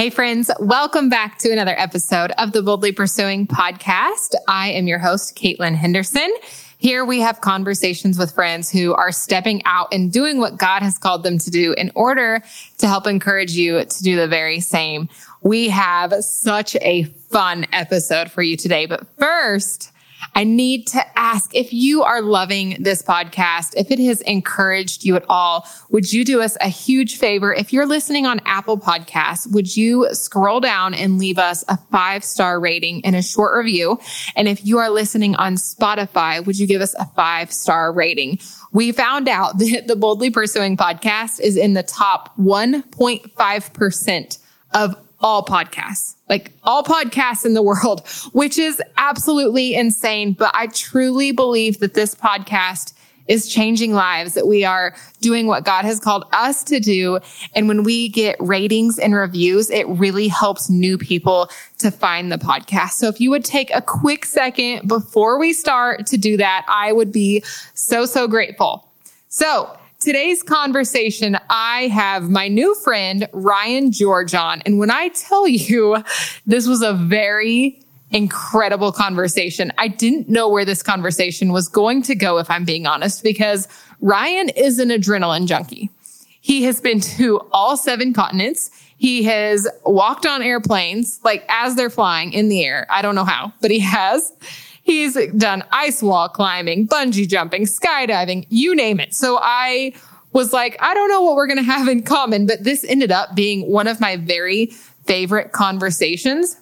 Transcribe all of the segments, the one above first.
Hey, friends, welcome back to another episode of the Boldly Pursuing podcast. I am your host, Caitlin Henderson. Here we have conversations with friends who are stepping out and doing what God has called them to do in order to help encourage you to do the very same. We have such a fun episode for you today. But first, I need to ask if you are loving this podcast, if it has encouraged you at all, would you do us a huge favor? If you're listening on Apple Podcasts, would you scroll down and leave us a five star rating and a short review? And if you are listening on Spotify, would you give us a five star rating? We found out that the Boldly Pursuing podcast is in the top 1.5% of all podcasts, like all podcasts in the world, which is absolutely insane. But I truly believe that this podcast is changing lives, that we are doing what God has called us to do. And when we get ratings and reviews, it really helps new people to find the podcast. So if you would take a quick second before we start to do that, I would be so, so grateful. So Today's conversation, I have my new friend, Ryan George on. And when I tell you this was a very incredible conversation, I didn't know where this conversation was going to go, if I'm being honest, because Ryan is an adrenaline junkie. He has been to all seven continents. He has walked on airplanes, like as they're flying in the air. I don't know how, but he has. He's done ice wall climbing, bungee jumping, skydiving, you name it. So I was like, I don't know what we're going to have in common, but this ended up being one of my very favorite conversations.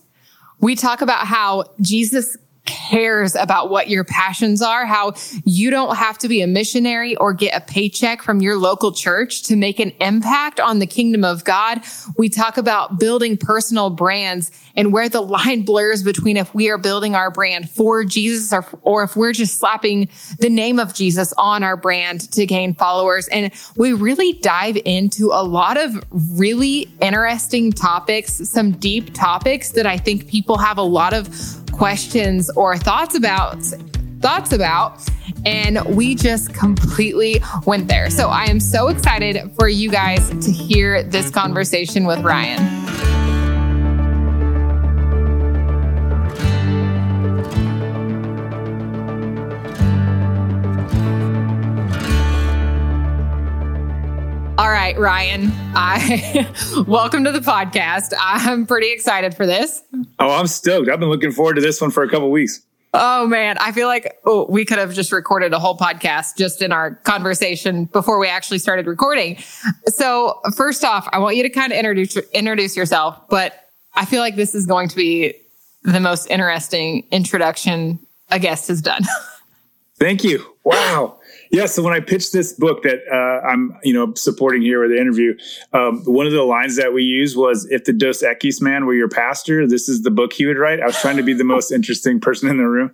We talk about how Jesus cares about what your passions are, how you don't have to be a missionary or get a paycheck from your local church to make an impact on the kingdom of God. We talk about building personal brands and where the line blurs between if we are building our brand for Jesus or, or if we're just slapping the name of Jesus on our brand to gain followers. And we really dive into a lot of really interesting topics, some deep topics that I think people have a lot of questions or thoughts about thoughts about and we just completely went there. So I am so excited for you guys to hear this conversation with Ryan. All right, Ryan. I welcome to the podcast. I'm pretty excited for this. Oh, I'm stoked. I've been looking forward to this one for a couple weeks. Oh man, I feel like oh, we could have just recorded a whole podcast just in our conversation before we actually started recording. So, first off, I want you to kind of introduce introduce yourself, but I feel like this is going to be the most interesting introduction a guest has done. Thank you. Wow. Yeah. So when I pitched this book that uh, I'm, you know, supporting here with the interview, um, one of the lines that we used was, "If the Dos Equis man were your pastor, this is the book he would write." I was trying to be the most interesting person in the room.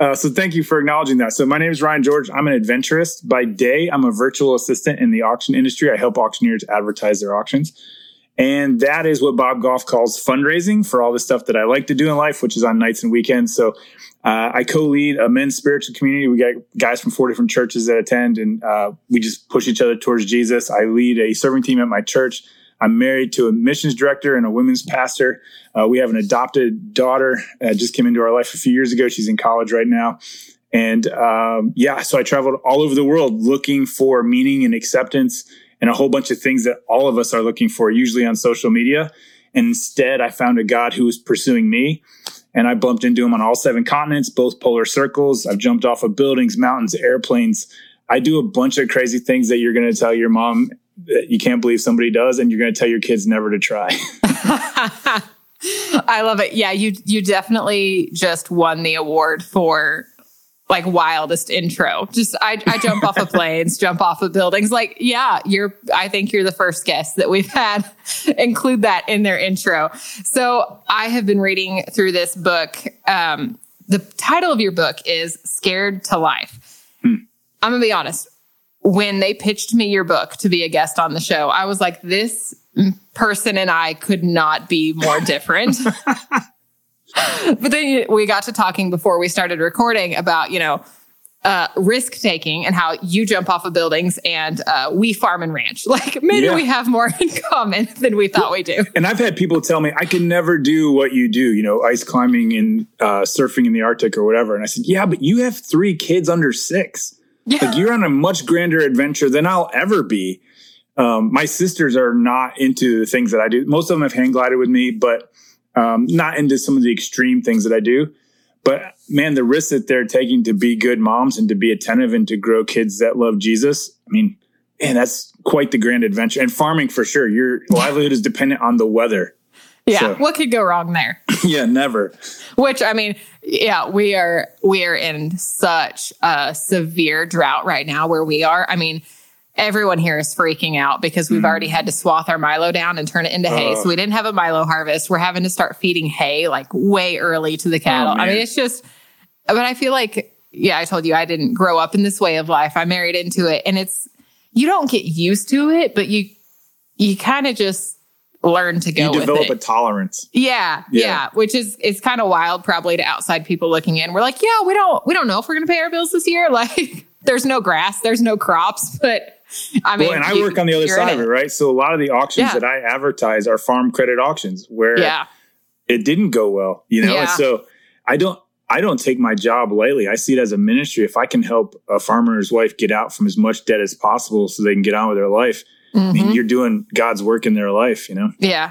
Uh, so thank you for acknowledging that. So my name is Ryan George. I'm an adventurist by day. I'm a virtual assistant in the auction industry. I help auctioneers advertise their auctions. And that is what Bob Goff calls fundraising for all the stuff that I like to do in life, which is on nights and weekends. So uh, I co-lead a men's spiritual community. We got guys from four different churches that attend, and uh, we just push each other towards Jesus. I lead a serving team at my church. I'm married to a missions director and a women's pastor. Uh, we have an adopted daughter that just came into our life a few years ago. She's in college right now. And um, yeah, so I traveled all over the world looking for meaning and acceptance and a whole bunch of things that all of us are looking for, usually on social media. And instead, I found a God who was pursuing me and I bumped into him on all seven continents, both polar circles. I've jumped off of buildings, mountains, airplanes. I do a bunch of crazy things that you're going to tell your mom that you can't believe somebody does, and you're going to tell your kids never to try. I love it. Yeah, you you definitely just won the award for like wildest intro. Just I, I jump off of planes, jump off of buildings. Like, yeah, you're I think you're the first guest that we've had include that in their intro. So I have been reading through this book. Um, the title of your book is Scared to Life. Hmm. I'm gonna be honest. When they pitched me your book to be a guest on the show, I was like, this person and I could not be more different. but then we got to talking before we started recording about, you know, uh, risk taking and how you jump off of buildings and uh, we farm and ranch. Like maybe Yeah. we have more in common than we thought we do. And I've had people tell me I can never do what you do, you know, ice climbing and uh, surfing in the Arctic or whatever. And I said, yeah, but you have three kids under six. Like you're on a much grander adventure than I'll ever be. Um, my sisters are not into the things that I do. Most of them have hang glided with me, but um, not into some of the extreme things that I do. But man, the risks that they're taking to be good moms and to be attentive and to grow kids that love Jesus. I mean, man, that's quite the grand adventure. And farming for sure. Your livelihood is dependent on the weather. Yeah. So- What could go wrong there? yeah, never. Which I mean, yeah, we are we are in such a severe drought right now where we are. I mean, everyone here is freaking out because we've already had to swath our Milo down and turn it into hay. Oh. So we uh. didn't have a Milo harvest. We're having to start feeding hay like way early to the oh, cattle. I mean, it's just but I feel like yeah, I told you I didn't grow up in this way of life. I married into it and it's you don't get used to it, but you you kind of just learn to go You develop a tolerance. Yeah, Yeah. yeah, which is it's kind of wild probably to outside people looking in. We're like, yeah, we don't we don't know if we're going to pay our bills this year. Like there's no grass, there's no crops, but I mean, well, and I you- work on the other side of it, right? So a lot of the auctions Yeah. that I advertise are farm credit auctions where Yeah, it didn't go well, you know? Yeah. And so I don't I don't take my job lightly. I see it as a ministry. If I can help a farmer's wife get out from as much debt as possible so they can get on with their life, I mean, you're doing God's work in their life, you know? yeah,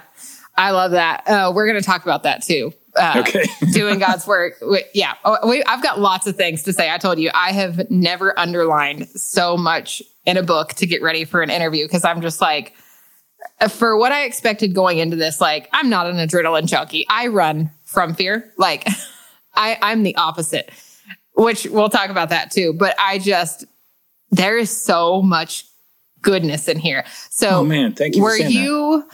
I love that. Uh, we're going to talk about that too. Uh, Okay. doing God's work. We- Yeah, Oh, we, I've got lots of things to say. I told you I have never underlined so much in a book to get ready for an interview because I'm just like, uh, for what I expected going into this, like I'm not an adrenaline junkie. I run from fear. Like I, I'm the opposite, which we'll talk about that too. But I just there is so much goodness in here. So oh man, thank you. were saying that. you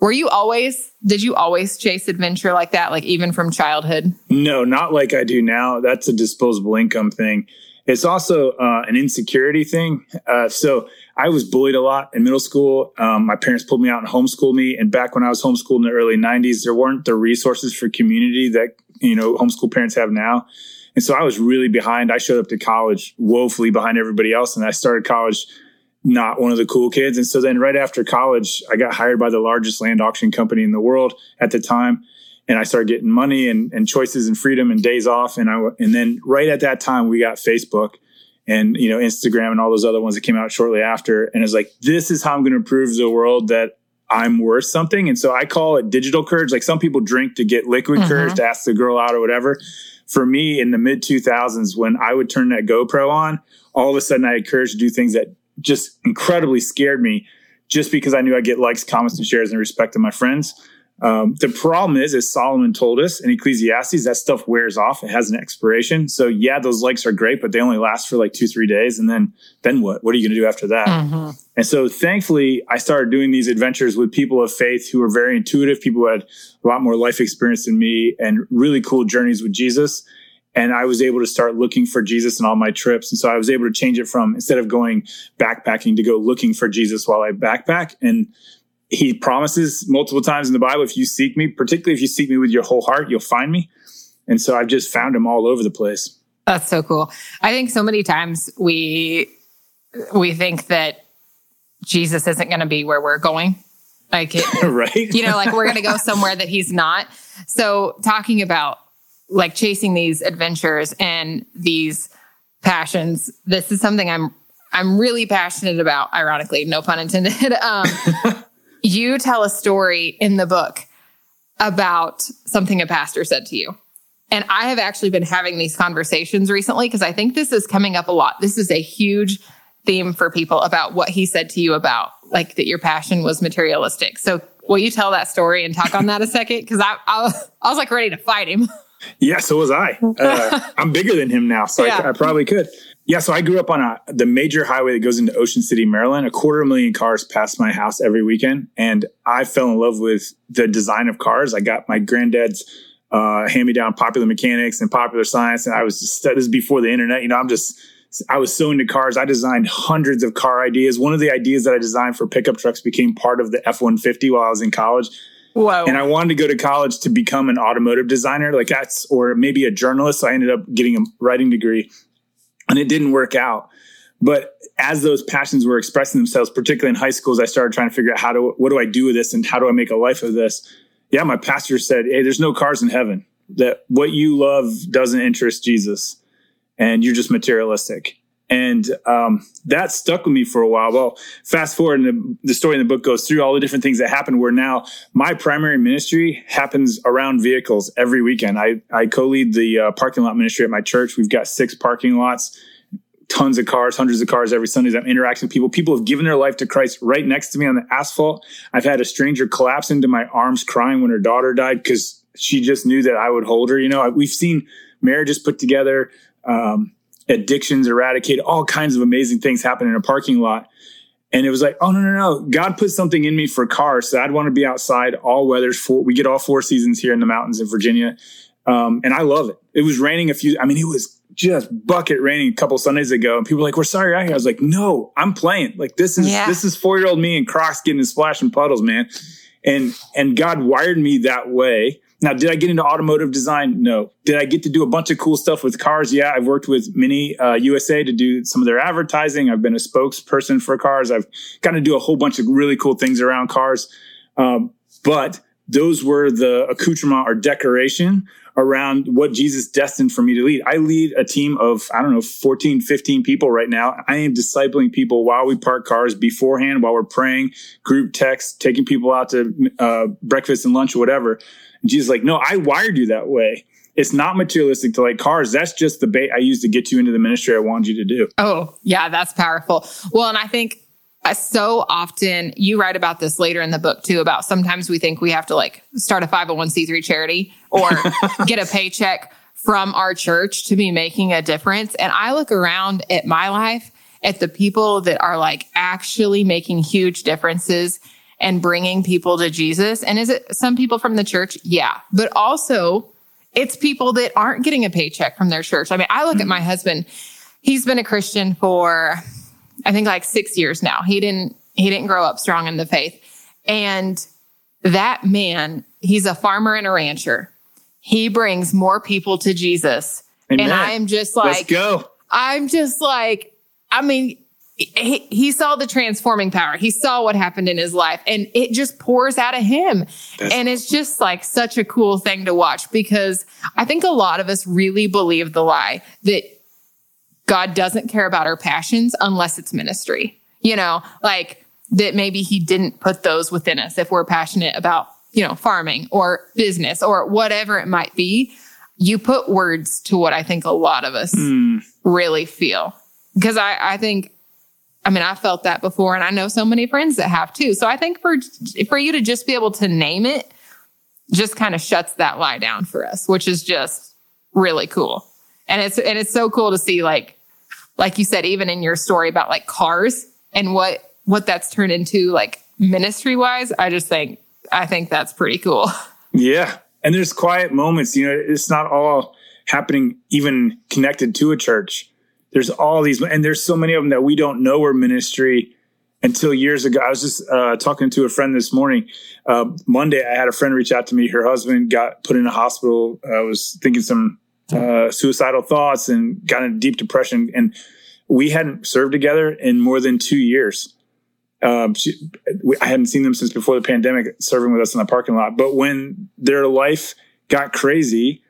were you always did you always chase adventure like that like even from childhood No, not like I do now. That's a disposable income thing. It's also uh, an insecurity thing. Uh, so I was bullied a lot in middle school. Um, my parents pulled me out and homeschooled me. And back when I was homeschooled in the early '90s, there weren't the resources for community that you know homeschool parents have now. And so I was really behind. I showed up to college woefully behind everybody else, and I started college not one of the cool kids. And so then right after college, I got hired by the largest land auction company in the world at the time and I started getting money and, and choices and freedom and days off. And I and then right at that time we got Facebook and you know Instagram and all those other ones that came out shortly after. And it's like this is how I'm going to prove to the world that I'm worth something. And so I call it digital courage. Like some people drink to get liquid Mhm. courage to ask the girl out or whatever. For me, in the mid 2000s, when I would turn that GoPro on, all of a sudden I had courage to do things that just incredibly scared me, just because I knew I'd get likes, comments, and shares and respect of my friends. Um, the problem is, as Solomon told us in Ecclesiastes, that stuff wears off. It has an expiration. So yeah, those likes are great, but they only last for like two, three days. And then, then what? What are you going to do after that? And so thankfully, I started doing these adventures with people of faith who were very intuitive, people who had a lot more life experience than me and really cool journeys with Jesus. And I was able to start looking for Jesus in all my trips. And so I was able to change it from instead of going backpacking to go looking for Jesus while I backpack. And he promises multiple times in the Bible, if you seek me, particularly if you seek me with your whole heart, you'll find me. And so I've just found him all over the place. that's so cool i think so many times we we think that jesus isn't going to be where we're going like it, right? you know like we're going to go somewhere that he's not so talking about like chasing these adventures and these passions this is something i'm i'm really passionate about ironically no pun intended um you tell a story in the book about something a pastor said to you and i have actually been having these conversations recently because i think this is coming up a lot this is a huge theme for people about what he said to you about like that your passion was materialistic so will you tell that story and talk on that a second because I, I i was like ready to fight him Yeah, so was I. Uh, I'm bigger than him now, so Yeah. I, I probably could. Yeah, so I grew up on a, the major highway that goes into Ocean City, Maryland. A quarter of a million cars pass my house every weekend, and I fell in love with the design of cars. I got my granddad's uh, hand-me-down Popular Mechanics and Popular Science, and I was just this is before the internet. You know, I'm just I was so into cars. I designed hundreds of car ideas. One of the ideas that I designed for pickup trucks became part of the F-150 while I was in college whoa and I wanted to go to college to become an automotive designer, like that's, or maybe a journalist. So I ended up getting a writing degree. And it didn't work out. But as those passions were expressing themselves, particularly in high schools, I started trying to figure out how to, what do I do with this and how do I make a life of this? Yeah, my pastor said, Hey, there's no cars in heaven. That what you love doesn't interest Jesus and you're just materialistic. And um, that stuck with me for a while. Well, fast forward, and the, the, story in the book goes through all the different things that happen. Where now my primary ministry happens around vehicles every weekend. I, I co lead the uh, parking lot ministry at my church. We've got six parking lots tons of cars, hundreds of cars every Sunday. I'm interacting with people. People have given their life to Christ right next to me on the asphalt. I've had a stranger collapse into my arms crying when her daughter died because she just knew that I would hold her. You know, we've seen marriages put together, um, addictions eradicated, all kinds of amazing things happen in a parking lot. And it was like, oh no, no, no! God put something in me for cars, so I'd want to be outside all weathers. For we get all four seasons here in the mountains in Virginia, um, and I love it. It was raining a few. I mean, it was just bucket raining a couple Sundays ago, and people were like, "We're sorry you're out here." I was like, "No, I'm playing. Like this is yeah. this is four year old me and Crocs getting in splashing puddles, man." And and God wired me that way. Now, did I get into automotive design? No. Did I get to do a bunch of cool stuff with cars? Yeah, I've worked with Mini uh, USA to do some of their advertising. I've been a spokesperson for cars. I've gotten to do a whole bunch of really cool things around cars. Um, but those were the accoutrement or decoration around what Jesus destined for me to lead. I lead a team of, I don't know, 14, 15 people right now. I am discipling people while we park cars beforehand, while we're praying, group text, taking people out to uh, breakfast and lunch or whatever. And Jesus like, no, I wired you that way. It's not materialistic to like cars. That's just the bait I used to get you into the ministry I wanted you to do. Oh, yeah, that's powerful. Well, and I think uh, so often you write about this later in the book too about sometimes we think we have to like start a 501c3 charity or get a paycheck from our church to be making a difference and i look around at my life at the people that are like actually making huge differences and bringing people to jesus and is it some people from the church yeah but also it's people that aren't getting a paycheck from their church i mean i look mm-hmm. at my husband he's been a christian for I think like six years now. He didn't he didn't grow up strong in the faith. And that man, he's a farmer and a rancher. He brings more people to Jesus. Amen. And I'm just like, let's go. I'm just like, I mean, he, he saw the transforming power. He saw what happened in his life and it just pours out of him. That's and it's just like such a cool thing to watch because I think a lot of us really believe the lie that God doesn't care about our passions unless it's ministry. You know, like that maybe he didn't put those within us if we're passionate about, you know, farming or business or whatever it might be. You put words to what I think a lot of us mm. really feel. Because I, I think, I mean, I felt that before and I know so many friends that have too. So I think for, for you to just be able to name it just kind of shuts that lie down for us, which is just really cool. And it's, and it's so cool to see like, like you said, even in your story about like cars and what, what that's turned into like ministry wise. I just think, I think that's pretty cool. Yeah. And there's quiet moments, you know, it's not all happening even connected to a church. There's all these, and there's so many of them that we don't know are ministry until years ago. I was just uh, talking to a friend this morning. Uh, Monday, I had a friend reach out to me. Her husband got put in a hospital. I was thinking some uh, suicidal thoughts and got into deep depression. And we hadn't served together in more than two years. Um, she, we, I hadn't seen them since before the pandemic, serving with us in the parking lot. But when their life got crazy,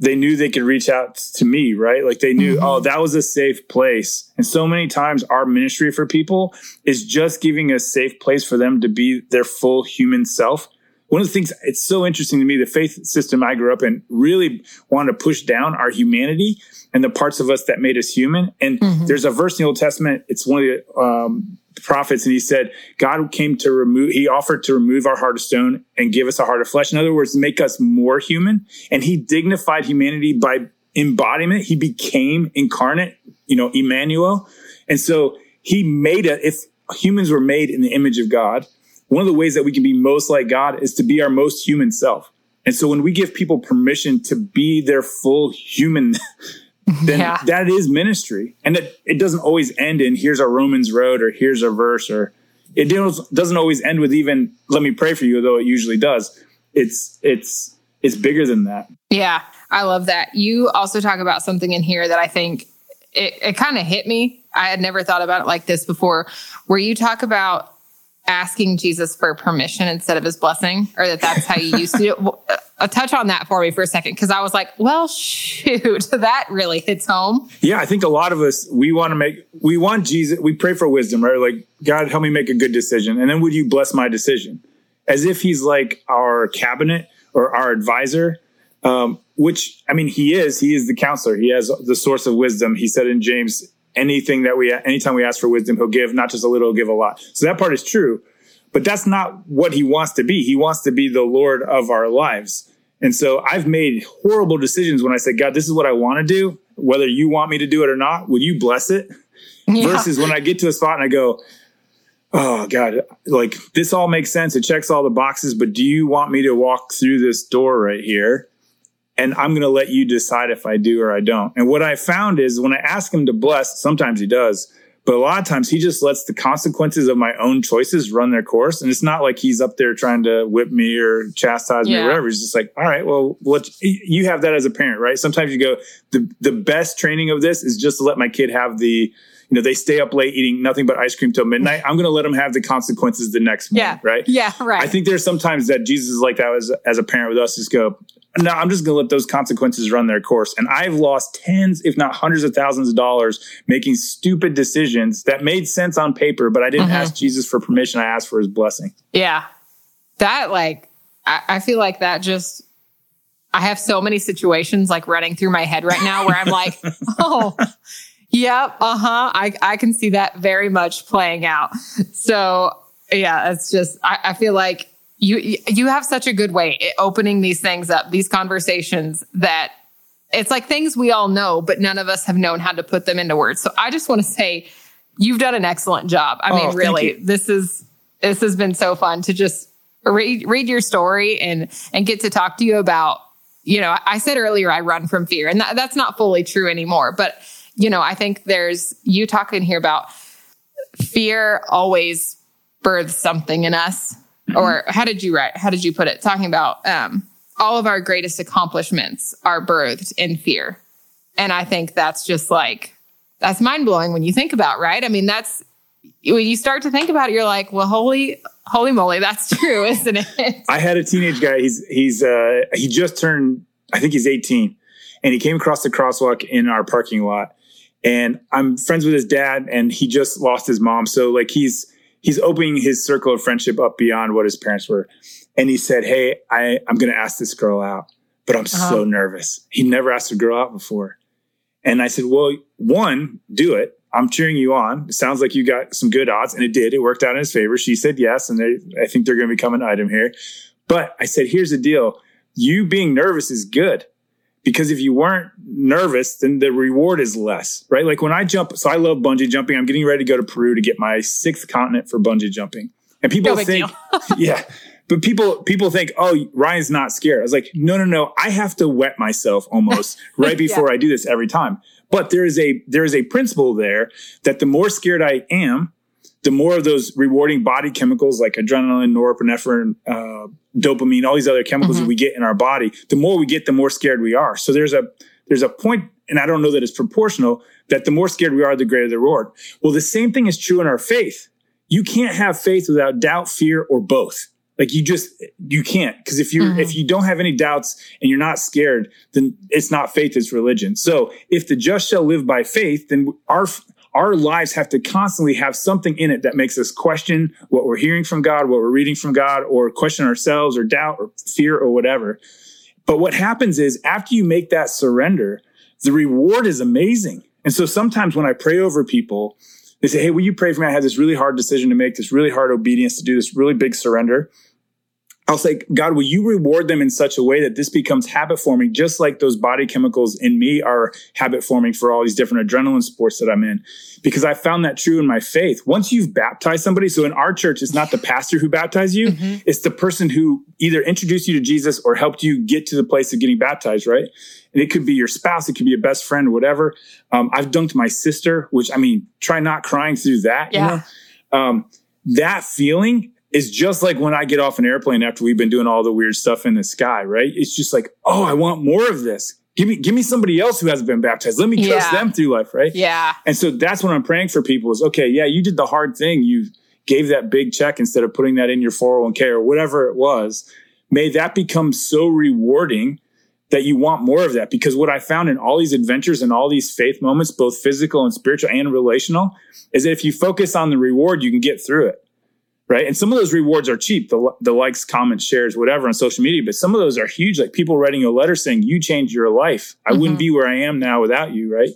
they knew they could reach out to me, right? Like they knew, mm-hmm. oh, that was a safe place. And so many times our ministry for people is just giving a safe place for them to be their full human self one of the things it's so interesting to me the faith system i grew up in really wanted to push down our humanity and the parts of us that made us human. And mm-hmm. there's a verse in the old testament it's one of the um, prophets and he said god came to remove he offered to remove our heart of stone and give us a heart of flesh. In other words make us more human. And he dignified humanity by embodiment. He became incarnate you know emmanuel. And so he made it if humans were made in the image of god one of the ways that we can be most like God is to be our most human self. And so when we give people permission to be their full human, then yeah. that is ministry. And it, it doesn't always end in here's our Romans road or here's a verse or it doesn't always end with even let me pray for you, though it usually does. It's it's it's bigger than that. Yeah, I love that. You also talk about something in here that I think it, it kind of hit me. I had never thought about it like this before, where you talk about asking Jesus for permission instead of his blessing, or that that's how you used to do it. Uh, touch on that for me for a second, because I was like, well, shoot, that really hits home. Yeah, I think a lot of us, we want to make, we want Jesus, we pray for wisdom, right? Like, God, help me make a good decision. And then would you bless my decision? As if he's like our cabinet or our advisor. Um, which I mean, he is. He is the counselor. He has the source of wisdom. He said in James, anything that we, anytime we ask for wisdom, he'll give not just a little, he'll give a lot. So that part is true, but that's not what he wants to be. He wants to be the Lord of our lives. And so I've made horrible decisions when I said, God, this is what I want to do. Whether you want me to do it or not, will you bless it? Yeah. Versus when I get to a spot and I go, oh God, like this all makes sense. It checks all the boxes, but do you want me to walk through this door right here? And I'm going to let you decide if I do or I don't. And what I found is when I ask him to bless, sometimes he does, but a lot of times he just lets the consequences of my own choices run their course. And it's not like he's up there trying to whip me or chastise me or whatever. He's just like, all right, well, let you have that as a parent, right? Sometimes you go, the, the best training of this is just to let my kid have the, you know, they stay up late eating nothing but ice cream till midnight. I'm going to let them have the consequences the next morning, yeah. right? Yeah, right. I think there's sometimes that Jesus is like that as, as a parent with us, just go, no, I'm just going to let those consequences run their course. And I've lost tens, if not hundreds of thousands of dollars making stupid decisions that made sense on paper, but I didn't mm-hmm. ask Jesus for permission. I asked for his blessing. Yeah. That, like, I, I feel like that just, I have so many situations like running through my head right now where I'm like, oh, Yep. Uh huh. I, I can see that very much playing out. So yeah, it's just, I, I feel like you, you have such a good way opening these things up, these conversations that it's like things we all know, but none of us have known how to put them into words. So I just want to say you've done an excellent job. I mean, oh, really, this is, this has been so fun to just read, read your story and, and get to talk to you about, you know, I said earlier, I run from fear and that, that's not fully true anymore, but you know, I think there's you talking here about fear always births something in us. Or how did you write? How did you put it? Talking about um, all of our greatest accomplishments are birthed in fear. And I think that's just like, that's mind blowing when you think about, right? I mean, that's when you start to think about it, you're like, well, holy, holy moly, that's true, isn't it? I had a teenage guy. He's, he's, uh, he just turned, I think he's 18 and he came across the crosswalk in our parking lot and I'm friends with his dad and he just lost his mom. So like he's, he's opening his circle of friendship up beyond what his parents were. And he said, Hey, I, I'm going to ask this girl out, but I'm uh-huh. so nervous. He never asked a girl out before. And I said, well, one, do it. I'm cheering you on. It sounds like you got some good odds and it did. It worked out in his favor. She said yes. And they, I think they're going to become an item here. But I said, here's the deal. You being nervous is good because if you weren't nervous, then the reward is less, right? Like when I jump, so I love bungee jumping. I'm getting ready to go to Peru to get my sixth continent for bungee jumping. And people no think, yeah, but people, people think, oh, Ryan's not scared. I was like, no, no, no. I have to wet myself almost right before yeah. I do this every time. But there is a, there is a principle there that the more scared I am, the more of those rewarding body chemicals like adrenaline, norepinephrine, uh, dopamine, all these other chemicals mm-hmm. that we get in our body, the more we get, the more scared we are. So there's a there's a point, and I don't know that it's proportional, that the more scared we are, the greater the reward. Well, the same thing is true in our faith. You can't have faith without doubt, fear, or both. Like you just you can't because if you mm-hmm. if you don't have any doubts and you're not scared, then it's not faith; it's religion. So if the just shall live by faith, then our our lives have to constantly have something in it that makes us question what we're hearing from God, what we're reading from God, or question ourselves or doubt or fear or whatever. But what happens is after you make that surrender, the reward is amazing. And so sometimes when I pray over people, they say, Hey, will you pray for me? I had this really hard decision to make, this really hard obedience to do this really big surrender. I'll say, God, will you reward them in such a way that this becomes habit forming, just like those body chemicals in me are habit forming for all these different adrenaline sports that I'm in? Because I found that true in my faith. Once you've baptized somebody, so in our church, it's not the pastor who baptized you, mm-hmm. it's the person who either introduced you to Jesus or helped you get to the place of getting baptized, right? And it could be your spouse, it could be a best friend, whatever. Um, I've dunked my sister, which I mean, try not crying through that. Yeah. You know? um, that feeling is just like when I get off an airplane after we've been doing all the weird stuff in the sky, right? It's just like, oh, I want more of this. Give me, give me somebody else who hasn't been baptized. Let me trust Yeah. them through life, right? Yeah. And so that's what I'm praying for people is okay, yeah, you did the hard thing. You gave that big check instead of putting that in your 401k or whatever it was. May that become so rewarding that you want more of that. Because what I found in all these adventures and all these faith moments, both physical and spiritual and relational, is that if you focus on the reward, you can get through it. Right. And some of those rewards are cheap, the, the likes, comments, shares, whatever on social media. But some of those are huge, like people writing a letter saying, You changed your life. I Mhm. wouldn't be where I am now without you. Right.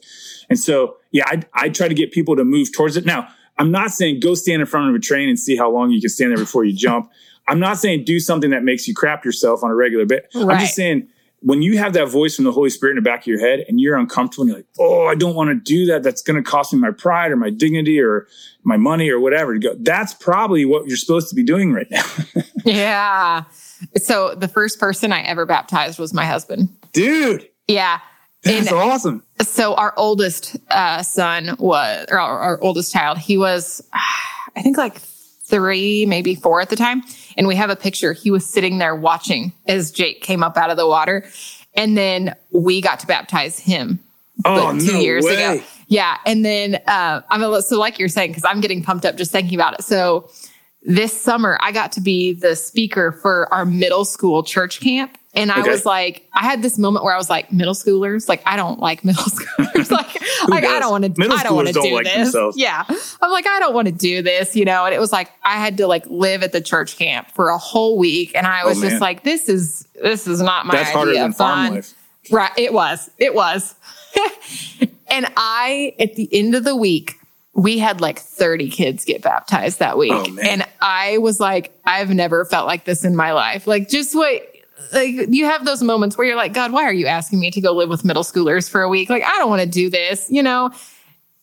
And so, yeah, I, I try to get people to move towards it. Now, I'm not saying go stand in front of a train and see how long you can stand there before you jump. I'm not saying do something that makes you crap yourself on a regular bit. I'm just saying when you have that voice from the Holy Spirit in the back of your head and you're uncomfortable and you're like, oh, I don't want to do that. That's going to cost me my pride or my dignity or my money or whatever. Go, that's probably what you're supposed to be doing right now. Yeah. So the first person I ever baptized was my husband. Dude, Yeah. that's And- awesome. So our oldest uh, son was, or our, our oldest child, he was, I think like three, maybe four at the time. And we have a picture. He was sitting there watching as Jake came up out of the water. And then we got to baptize him Oh, like two no years way. ago. Yeah. And then uh, I'm a little, so like you're saying, because I'm getting pumped up just thinking about it. So this summer, I got to be the speaker for our middle school church camp. And I Okay. was like, I had this moment where I was like, middle schoolers, like I don't like middle schoolers. like, like I don't want to, I don't want to don't like this. themselves. Yeah, I'm like, I don't want to do this, you know. And it was like I had to like live at the church camp for a whole week, and I oh, was Oh, just like, this is this is not my That's idea harder than farm fun. life. Right. It was. It was. and I, at the end of the week, we had like 30 kids get baptized that week. Oh, and I was like, I've never felt like this in my life. Like, just what, like, you have those moments where you're like, God, why are you asking me to go live with middle schoolers for a week? Like, I don't want to do this, you know?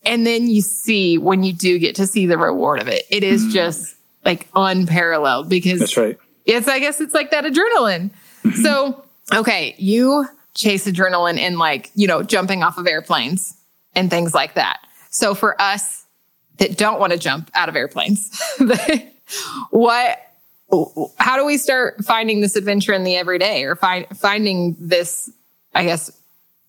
And then you see when you do get to see the reward of it, it is just like unparalleled because. That's right. it's I guess it's like that adrenaline. Mm-hmm. So, okay, you chase adrenaline in like, you know, jumping off of airplanes and things like that. So for us that don't want to jump out of airplanes, what how do we start finding this adventure in the everyday or find finding this I guess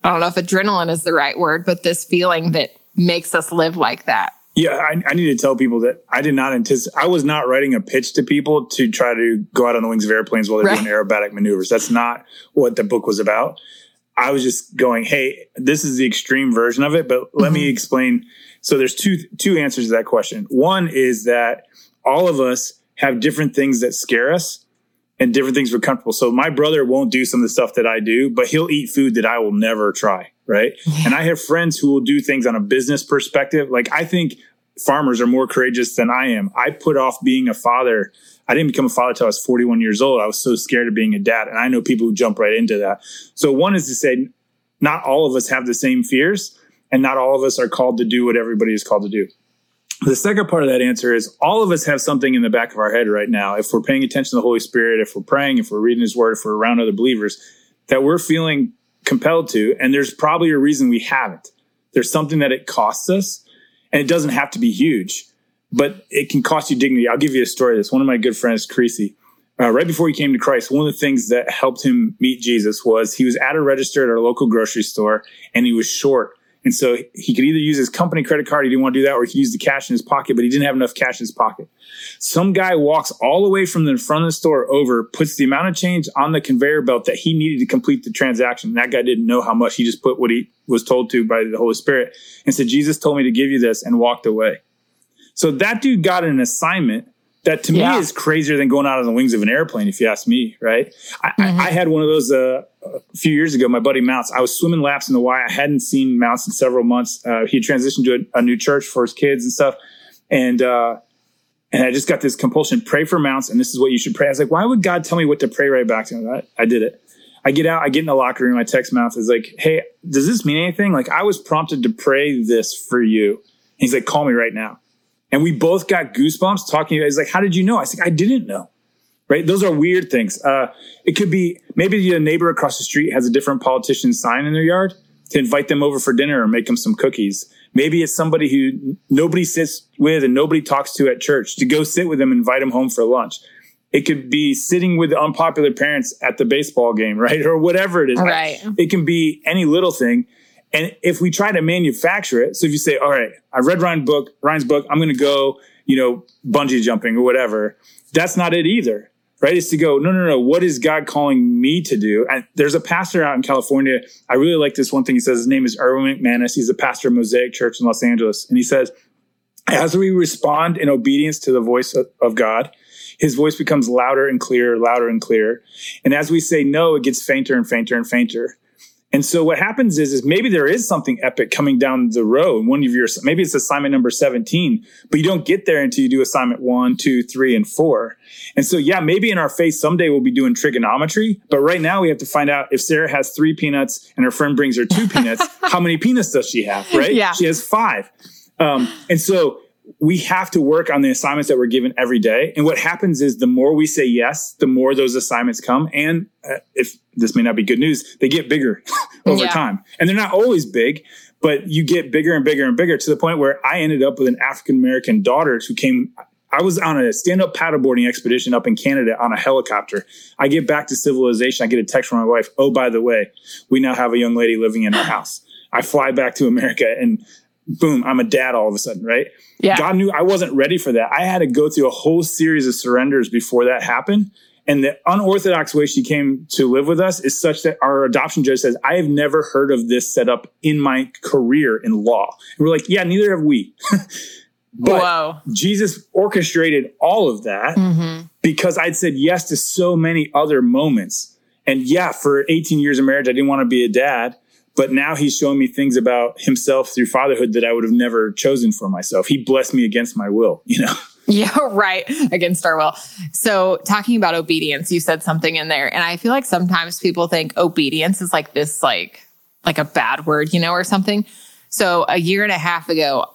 I don't know if adrenaline is the right word, but this feeling that makes us live like that. Yeah, I, I need to tell people that I did not anticipate. I was not writing a pitch to people to try to go out on the wings of airplanes while they're Right. doing aerobatic maneuvers. That's not what the book was about. I was just going, "Hey, this is the extreme version of it." But let me mm-hmm. explain. So there's two two answers to that question. One is that all of us have different things that scare us and different things we're comfortable. So my brother won't do some of the stuff that I do, but he'll eat food that I will never try. Right. And I have friends who will do things on a business perspective. Like I think farmers are more courageous than I am. I put off being a father. I didn't become a father until I was 41 years old. I was so scared of being a dad. And I know people who jump right into that. So one is to say, not all of us have the same fears and not all of us are called to do what everybody is called to do. The second part of that answer is all of us have something in the back of our head right now. If we're paying attention to the Holy Spirit, if we're praying, if we're reading His Word, if we're around other believers, that we're feeling compelled to. And there's probably a reason we haven't. There's something that it costs us, and it doesn't have to be huge, but it can cost you dignity. I'll give you a story. This one of my good friends, Creasy, uh, right before he came to Christ, one of the things that helped him meet Jesus was he was at a register at our local grocery store, and he was short. And so he could either use his company credit card, he didn't want to do that, or he could use the cash in his pocket, but he didn't have enough cash in his pocket. Some guy walks all the way from the front of the store over, puts the amount of change on the conveyor belt that he needed to complete the transaction. That guy didn't know how much. He just put what he was told to by the Holy Spirit and said, Jesus told me to give you this and walked away. So that dude got an assignment that to Yeah. me is crazier than going out on the wings of an airplane, if you ask me, right? I, Mhm. I, I had one of those uh, a few years ago, my buddy Mounts. I was swimming laps in the Y. I hadn't seen Mounts in several months. Uh, he transitioned to a, a new church for his kids and stuff. And, uh, and I just got this compulsion, pray for Mounts, and this is what you should pray. I was like, why would God tell me what to pray right back to him? I, I did it. I get out, I get in the locker room, I text Mounts, is like, hey, does this mean anything? Like, I was prompted to pray this for you. And he's like, call me right now. And we both got goosebumps talking. About he's like, how did you know? I said, I didn't know. Right. Those are weird things. Uh, it could be maybe your neighbor across the street has a different politician sign in their yard to invite them over for dinner or make them some cookies. Maybe it's somebody who nobody sits with and nobody talks to at church to go sit with them, and invite them home for lunch. It could be sitting with unpopular parents at the baseball game, right? Or whatever it is. Right. It can be any little thing. And if we try to manufacture it, so if you say, all right, I read Ryan's book, Ryan's book, I'm going to go, you know, bungee jumping or whatever. That's not it either right? Is to go, no, no, no. What is God calling me to do? And there's a pastor out in California. I really like this one thing he says. His name is Erwin McManus. He's a pastor of Mosaic Church in Los Angeles. And he says, as we respond in obedience to the voice of God, his voice becomes louder and clearer, louder and clearer. And as we say no, it gets fainter and fainter and fainter. And so what happens is, is maybe there is something epic coming down the road. One of your, maybe it's assignment number 17, but you don't get there until you do assignment one, two, three, and four. And so, yeah, maybe in our face someday we'll be doing trigonometry, but right now we have to find out if Sarah has three peanuts and her friend brings her two peanuts, how many peanuts does she have? Right? Yeah. She has five. Um, and so we have to work on the assignments that we're given every day. And what happens is the more we say yes, the more those assignments come. And uh, if this may not be good news, they get bigger over Yeah. time. And they're not always big, but you get bigger and bigger and bigger to the point where I ended up with an African American daughter who came. I was on a stand up paddleboarding expedition up in Canada on a helicopter. I get back to civilization. I get a text from my wife. Oh, by the way, we now have a young lady living in our house. I fly back to America and boom, I'm a dad all of a sudden, right? Yeah. God knew I wasn't ready for that. I had to go through a whole series of surrenders before that happened. And the unorthodox way she came to live with us is such that our adoption judge says, I have never heard of this set up in my career in law. And we're like, yeah, neither have we. but Whoa. Jesus orchestrated all of that Mm-hmm. because I'd said yes to so many other moments. And yeah, for 18 years of marriage, I didn't want to be a dad. But now he's showing me things about himself through fatherhood that I would have never chosen for myself. He blessed me against my will, you know? Yeah, right. Against our will. So, talking about obedience, you said something in there, and I feel like sometimes people think obedience is like this, like, like a bad word, you know, or something. So, a year and a half ago,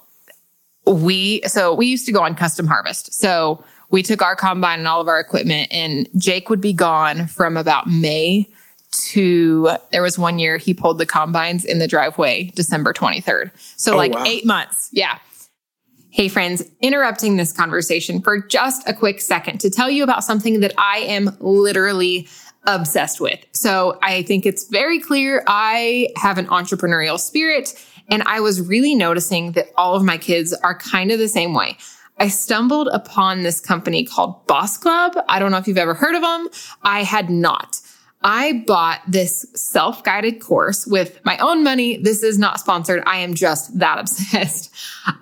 we so we used to go on custom harvest. So we took our combine and all of our equipment, and Jake would be gone from about May to there was one year he pulled the combines in the driveway December 23rd. So Oh, like wow. eight months. Yeah. Hey, friends, interrupting this conversation for just a quick second to tell you about something that I am literally obsessed with. So I think it's very clear I have an entrepreneurial spirit, and I was really noticing that all of my kids are kind of the same way. I stumbled upon this company called Boss Club. I don't know if you've ever heard of them. I had not. I bought this self guided course with my own money. This is not sponsored. I am just that obsessed.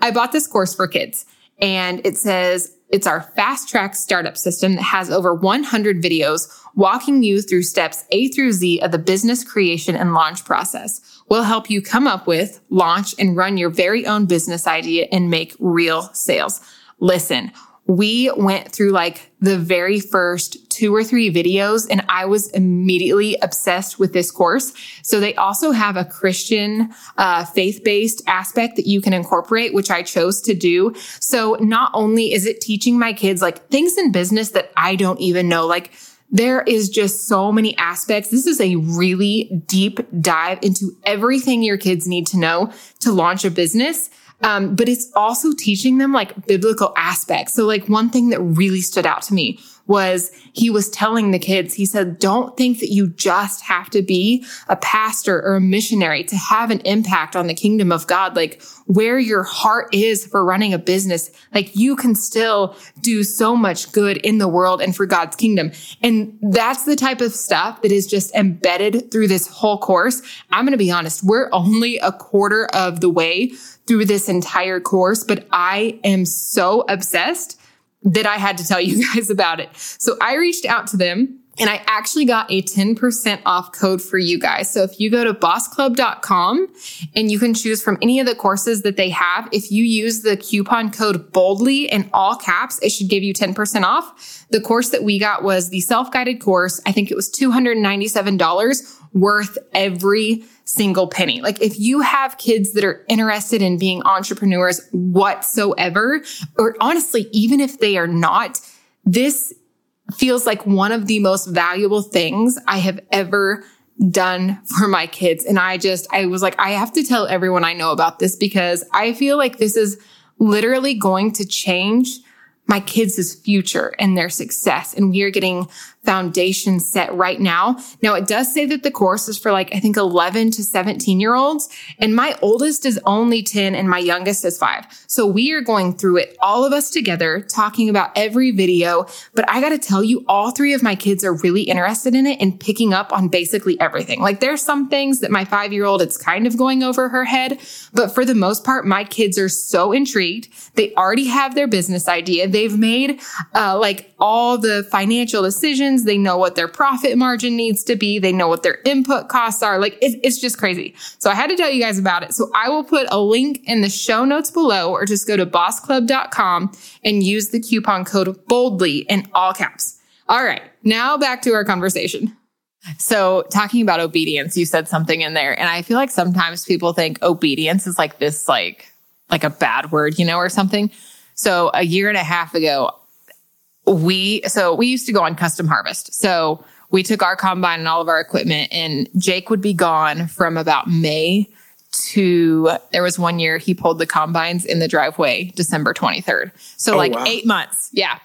I bought this course for kids and it says it's our fast track startup system that has over 100 videos walking you through steps A through Z of the business creation and launch process. We'll help you come up with, launch, and run your very own business idea and make real sales. Listen, we went through like the very first two or three videos and I was immediately obsessed with this course. So they also have a Christian, uh, faith-based aspect that you can incorporate, which I chose to do. So not only is it teaching my kids like things in business that I don't even know, like there is just so many aspects. This is a really deep dive into everything your kids need to know to launch a business. Um, but it's also teaching them like biblical aspects. So like one thing that really stood out to me was he was telling the kids, he said, don't think that you just have to be a pastor or a missionary to have an impact on the kingdom of God. Like where your heart is for running a business, like you can still do so much good in the world and for God's kingdom. And that's the type of stuff that is just embedded through this whole course. I'm going to be honest. We're only a quarter of the way through this entire course, but I am so obsessed that I had to tell you guys about it. So I reached out to them and I actually got a 10% off code for you guys. So if you go to bossclub.com and you can choose from any of the courses that they have, if you use the coupon code boldly in all caps, it should give you 10% off. The course that we got was the self-guided course. I think it was $297 worth every single penny. Like if you have kids that are interested in being entrepreneurs whatsoever, or honestly, even if they are not, this feels like one of the most valuable things I have ever done for my kids. And I just, I was like, I have to tell everyone I know about this because I feel like this is literally going to change my kids' future and their success. And we are getting foundation set right now. Now it does say that the course is for like, I think 11 to 17 year olds. And my oldest is only 10 and my youngest is five. So we are going through it, all of us together, talking about every video. But I got to tell you, all three of my kids are really interested in it and picking up on basically everything. Like there's some things that my five year old, it's kind of going over her head. But for the most part, my kids are so intrigued. They already have their business idea. They've made uh, like all the financial decisions margins. They know what their profit margin needs to be. They know what their input costs are. Like it's, it's just crazy. So I had to tell you guys about it. So I will put a link in the show notes below or just go to bossclub.com and use the coupon code boldly in all caps. All right. Now back to our conversation. So talking about obedience, you said something in there. And I feel like sometimes people think obedience is like this, like, like a bad word, you know, or something. So a year and a half ago, we, so we used to go on custom harvest. So we took our combine and all of our equipment and Jake would be gone from about May to there was one year he pulled the combines in the driveway December 23rd. So oh, like wow. 8 months. Yeah.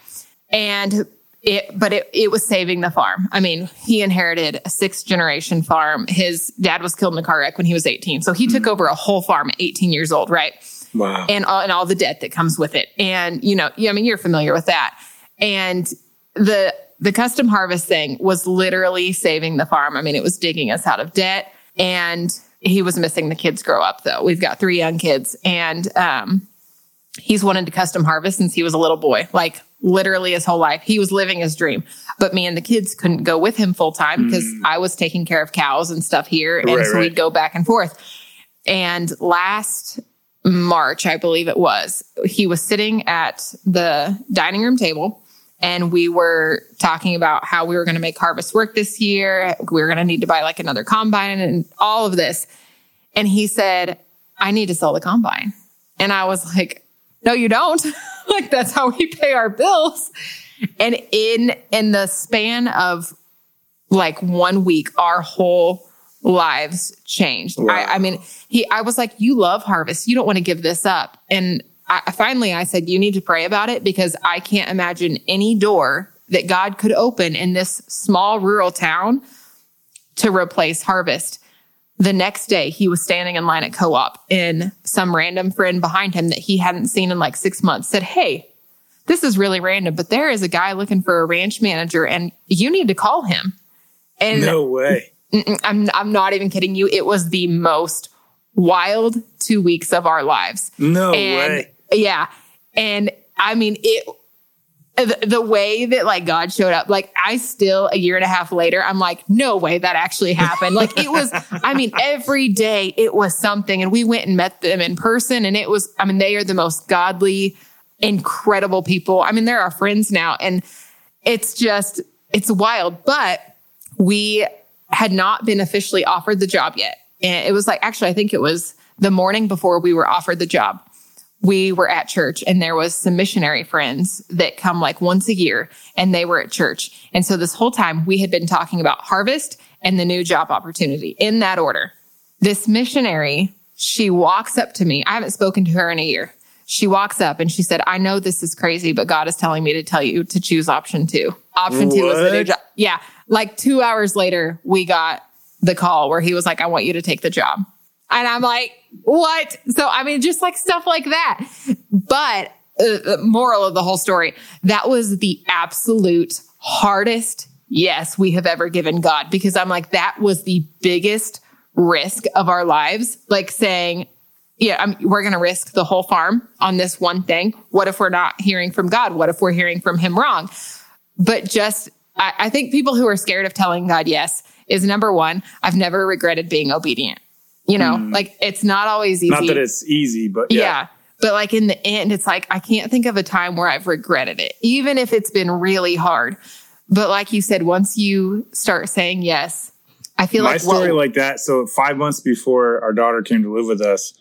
And it but it it was saving the farm. I mean, he inherited a sixth generation farm. His dad was killed in a car wreck when he was 18. So he mm-hmm. took over a whole farm at 18 years old, right? Wow. And all, and all the debt that comes with it. And you know, I mean, you're familiar with that. And the the custom harvest thing was literally saving the farm. I mean, it was digging us out of debt and he was missing the kids grow up though. We've got three young kids and um he's wanted to custom harvest since he was a little boy, like literally his whole life. He was living his dream. But me and the kids couldn't go with him full time because mm. I was taking care of cows and stuff here. And right, so right. we'd go back and forth. And last March, I believe it was, he was sitting at the dining room table and we were talking about how we were going to make harvest work this year. We were going to need to buy like another combine and all of this. And he said, I need to sell the combine. And I was like, no, you don't. like that's how we pay our bills. And in, in the span of like one week, our whole lives changed. Wow. I, I mean, he, I was like, you love harvest. You don't want to give this up. And I, finally I said, you need to pray about it because I can't imagine any door that God could open in this small rural town to replace harvest. The next day he was standing in line at co-op and some random friend behind him that he hadn't seen in like six months said, Hey, this is really random, but there is a guy looking for a ranch manager and you need to call him. And no way. I'm, I'm not even kidding you. It was the most wild two weeks of our lives. No and way. Yeah. And I mean, it, the, the way that like God showed up, like I still a year and a half later, I'm like, no way that actually happened. like it was, I mean, every day it was something. And we went and met them in person and it was, I mean, they are the most godly, incredible people. I mean, they're our friends now and it's just, it's wild, but we had not been officially offered the job yet. And it was like, actually, I think it was the morning before we were offered the job we were at church and there was some missionary friends that come like once a year and they were at church. And so this whole time we had been talking about harvest and the new job opportunity in that order. This missionary, she walks up to me. I haven't spoken to her in a year. She walks up and she said, I know this is crazy, but God is telling me to tell you to choose option two. Option two was the new job. Yeah. Like two hours later, we got the call where he was like, I want you to take the job. And I'm like, what? So, I mean, just like stuff like that. But uh, moral of the whole story, that was the absolute hardest yes we have ever given God because I'm like, that was the biggest risk of our lives. Like saying, yeah, I'm, we're going to risk the whole farm on this one thing. What if we're not hearing from God? What if we're hearing from him wrong? But just, I, I think people who are scared of telling God yes is number one, I've never regretted being obedient. You know, mm. like it's not always easy. Not that it's easy, but yeah. yeah. But like in the end, it's like I can't think of a time where I've regretted it, even if it's been really hard. But like you said, once you start saying yes, I feel my like my story like that. So five months before our daughter came to live with us,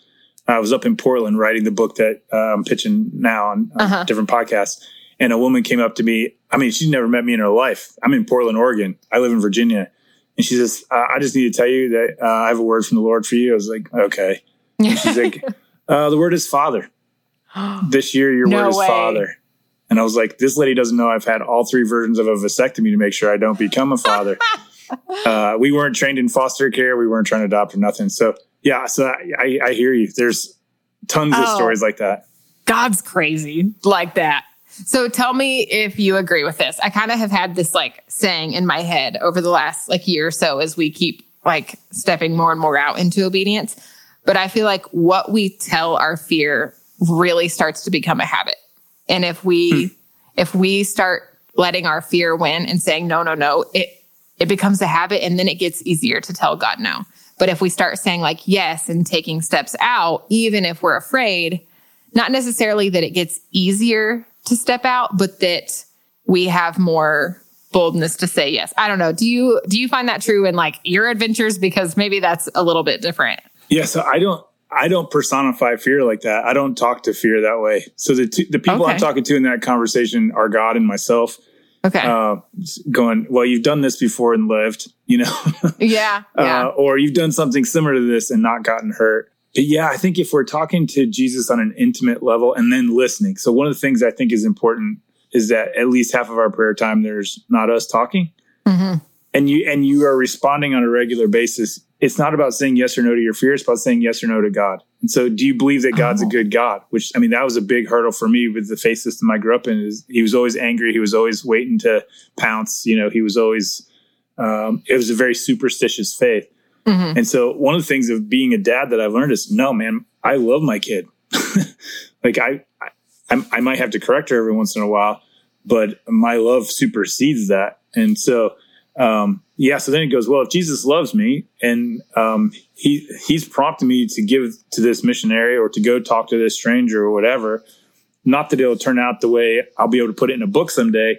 I was up in Portland writing the book that uh, I'm pitching now on, on uh-huh. different podcasts. And a woman came up to me. I mean, she's never met me in her life. I'm in Portland, Oregon. I live in Virginia. And she says, I just need to tell you that uh, I have a word from the Lord for you. I was like, okay. And she's like, uh, the word is father. this year, your no word is way. father. And I was like, this lady doesn't know I've had all three versions of a vasectomy to make sure I don't become a father. uh, we weren't trained in foster care. We weren't trying to adopt or nothing. So yeah, so I, I hear you. There's tons of oh, stories like that. God's crazy like that. So tell me if you agree with this. I kind of have had this like saying in my head over the last like year or so as we keep like stepping more and more out into obedience. But I feel like what we tell our fear really starts to become a habit. And if we hmm. if we start letting our fear win and saying no, no, no, it it becomes a habit and then it gets easier to tell God no. But if we start saying like yes and taking steps out, even if we're afraid, not necessarily that it gets easier to step out, but that we have more boldness to say yes. I don't know. Do you do you find that true in like your adventures because maybe that's a little bit different? Yeah, so I don't I don't personify fear like that. I don't talk to fear that way. So the the people okay. I'm talking to in that conversation are God and myself. Okay. Uh, going, well, you've done this before and lived, you know? yeah. yeah. Uh, or you've done something similar to this and not gotten hurt. But yeah, I think if we're talking to Jesus on an intimate level and then listening. So one of the things I think is important is that at least half of our prayer time, there's not us talking. Mm-hmm. And you, and you are responding on a regular basis. It's not about saying yes or no to your fear. It's about saying yes or no to God. And so do you believe that God's oh. a good God? Which, I mean, that was a big hurdle for me with the faith system I grew up in is he was always angry. He was always waiting to pounce. You know, he was always, um, it was a very superstitious faith. Mm-hmm. And so one of the things of being a dad that I've learned is no, man, I love my kid. like I, I, I might have to correct her every once in a while, but my love supersedes that. And so, um, yeah, so then it goes, well, if Jesus loves me and, um, he, he's prompted me to give to this missionary or to go talk to this stranger or whatever, not that it'll turn out the way I'll be able to put it in a book someday,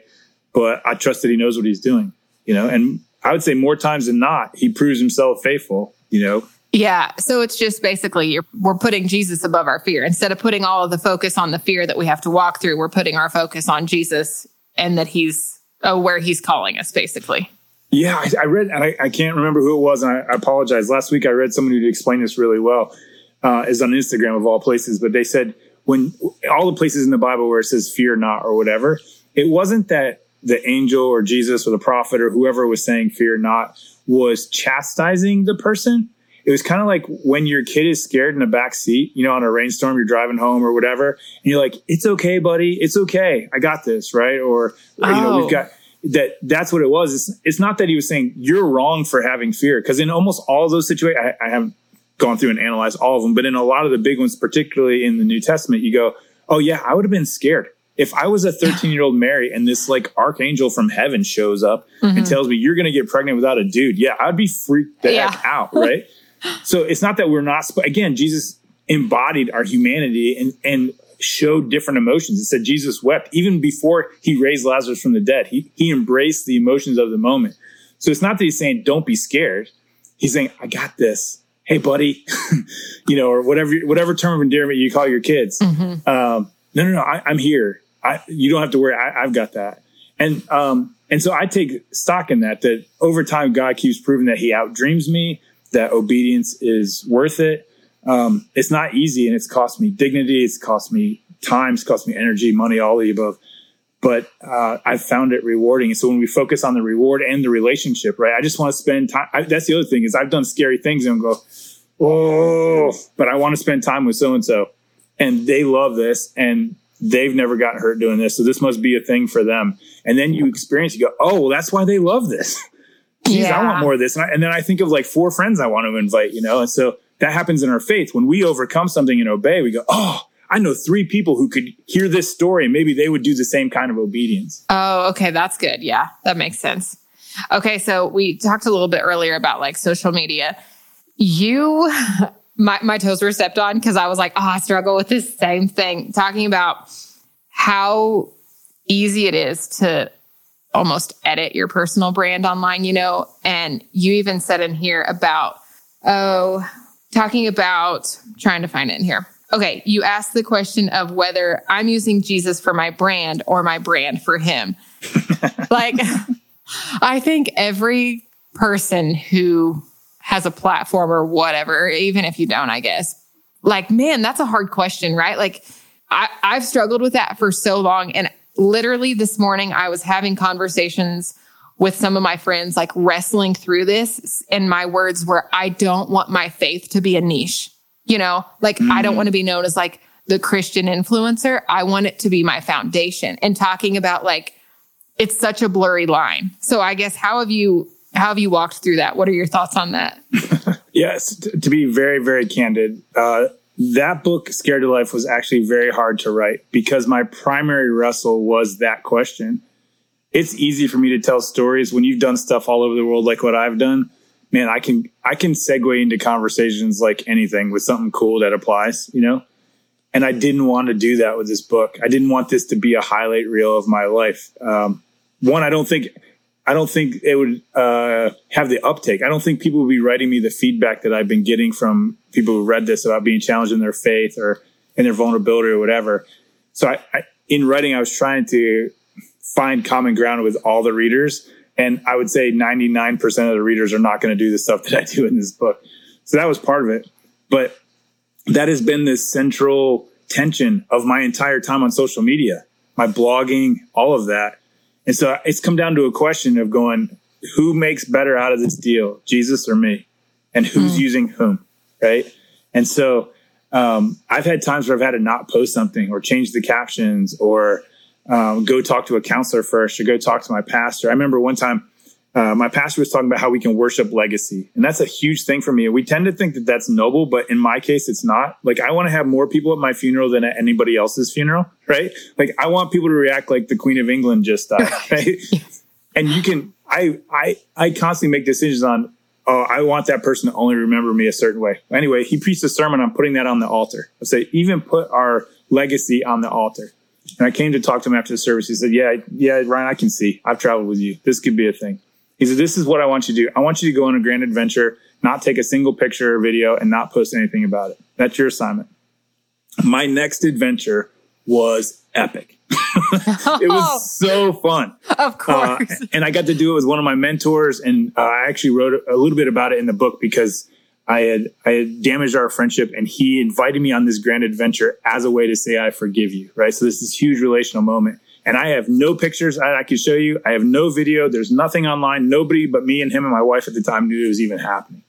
but I trust that he knows what he's doing, you know, and I would say more times than not, he proves himself faithful, you know? Yeah. So it's just basically we're putting Jesus above our fear. Instead of putting all of the focus on the fear that we have to walk through, we're putting our focus on Jesus and that he's uh, where he's calling us, basically. Yeah. I, I read, and I, I, can't remember who it was, and I, I, apologize. Last week I read someone who explained this really well, uh, is on Instagram of all places, but they said when all the places in the Bible where it says fear not or whatever, it wasn't that the angel or Jesus or the prophet or whoever was saying fear not was chastising the person. It was kind of like when your kid is scared in the back seat, you know, on a rainstorm, you're driving home or whatever, and you're like, "It's okay, buddy. It's okay. I got this." Right? Or oh. you know, we've oh. got that. That's what it was. It's, it's not that he was saying you're wrong for having fear, because in almost all those situations, I, I haven't gone through and analyzed all of them, but in a lot of the big ones, particularly in the New Testament, you go, "Oh yeah, I would have been scared." If I was a 13 year old Mary and this like archangel from heaven shows up mm-hmm. and tells me you're going to get pregnant without a dude, yeah, I'd be freaked the yeah. heck out, right? so it's not that we're not, again, Jesus embodied our humanity and, and showed different emotions. It said Jesus wept even before he raised Lazarus from the dead. He, he embraced the emotions of the moment. So it's not that he's saying, don't be scared. He's saying, I got this. Hey, buddy, you know, or whatever, whatever term of endearment you call your kids. Mm-hmm. Um, no, no, no, I, I'm here I, you don't have to worry. I, have got that. And, um, and so I take stock in that, that over time, God keeps proving that he outdreams me, that obedience is worth it. Um, it's not easy and it's cost me dignity. It's cost me time. It's cost me energy, money, all the above. But, uh, I found it rewarding. And so when we focus on the reward and the relationship, right? I just want to spend time. I, that's the other thing is I've done scary things and go, Oh, but I want to spend time with so and so and they love this. And they've never gotten hurt doing this. So this must be a thing for them. And then you experience, you go, oh, well, that's why they love this. Jeez, yeah. I want more of this. And, I, and, then I think of like four friends I want to invite, you know? And so that happens in our faith. When we overcome something and obey, we go, oh, I know three people who could hear this story and maybe they would do the same kind of obedience. Oh, okay. That's good. Yeah, that makes sense. Okay. So we talked a little bit earlier about like social media. You my, my toes were stepped on because I was like, oh, I struggle with this same thing. Talking about how easy it is to almost edit your personal brand online, you know? And you even said in here about, oh, talking about trying to find it in here. Okay, you asked the question of whether I'm using Jesus for my brand or my brand for him. like, I think every person who has a platform or whatever, even if you don't, I guess. Like, man, that's a hard question, right? Like, I, I've struggled with that for so long. And literally this morning, I was having conversations with some of my friends, like wrestling through this. And my words were, I don't want my faith to be a niche. You know, like mm-hmm. I don't mm-hmm. want to be known as like the Christian influencer. I want it to be my foundation and talking about like, it's such a blurry line. So I guess how have you how have you walked through that? What are your thoughts on that? yes, t- to be very very candid, uh, that book Scared to Life was actually very hard to write because my primary wrestle was that question. It's easy for me to tell stories when you've done stuff all over the world like what I've done man, I can I can segue into conversations like anything with something cool that applies, you know. And I didn't want to do that with this book. I didn't want this to be a highlight reel of my life. Um, one, I don't think I don't think it would uh, have the uptake. I don't think people would be writing me the feedback that I've been getting from people who read this about being challenged in their faith or in their vulnerability or whatever. So I, I in writing, I was trying to find common ground with all the readers and I would say 99% of the readers are not going to do the stuff that I do in this book. So that was part of it. But that has been this central tension of my entire time on social media, my blogging, all of that. And so it's come down to a question of going, who makes better out of this deal, Jesus or me? And who's mm. using whom? Right. And so um, I've had times where I've had to not post something or change the captions or um, go talk to a counselor first or go talk to my pastor. I remember one time uh, my pastor was talking about how we can worship legacy. And that's a huge thing for me. We tend to think that that's noble, but in my case, it's not. Like, I want to have more people at my funeral than at anybody else's funeral, right? Like, I want people to react like the Queen of England just died, right? And you can, I, I, I constantly make decisions on, oh, I want that person to only remember me a certain way. Anyway, he preached a sermon on putting that on the altar. I say, even put our legacy on the altar. And I came to talk to him after the service. He said, Yeah, yeah, Ryan, I can see. I've traveled with you. This could be a thing. He said, This is what I want you to do. I want you to go on a grand adventure, not take a single picture or video, and not post anything about it. That's your assignment. My next adventure was epic. it was so fun. Of course. Uh, and I got to do it with one of my mentors. And uh, I actually wrote a little bit about it in the book because I had I had damaged our friendship, and he invited me on this grand adventure as a way to say I forgive you. Right. So this is huge relational moment, and I have no pictures I, I can show you. I have no video. There's nothing online. Nobody but me and him and my wife at the time knew it was even happening.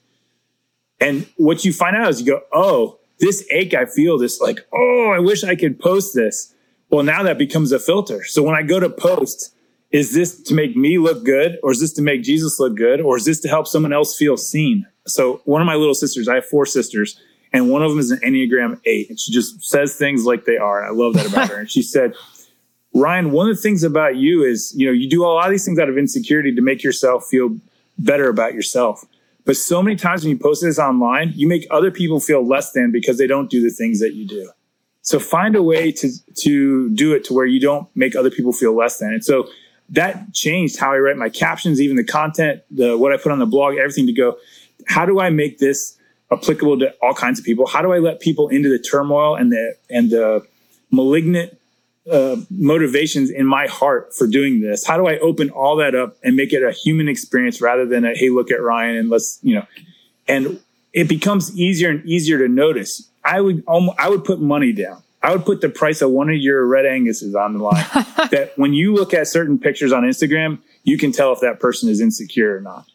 And what you find out is you go, oh, this ache I feel, this like, oh, I wish I could post this. Well, now that becomes a filter. So when I go to post, is this to make me look good or is this to make Jesus look good or is this to help someone else feel seen? So one of my little sisters, I have four sisters, and one of them is an Enneagram eight, and she just says things like they are. I love that about her. And she said, Ryan, one of the things about you is, you know, you do a lot of these things out of insecurity to make yourself feel better about yourself. But so many times when you post this online, you make other people feel less than because they don't do the things that you do. So find a way to to do it to where you don't make other people feel less than. And so that changed how I write my captions, even the content, the what I put on the blog, everything to go how do I make this applicable to all kinds of people? How do I let people into the turmoil and the and the malignant uh, motivations in my heart for doing this? How do I open all that up and make it a human experience rather than a hey, look at Ryan and let's you know? And it becomes easier and easier to notice. I would almost, I would put money down. I would put the price of one of your red Angus's on the line. that when you look at certain pictures on Instagram, you can tell if that person is insecure or not.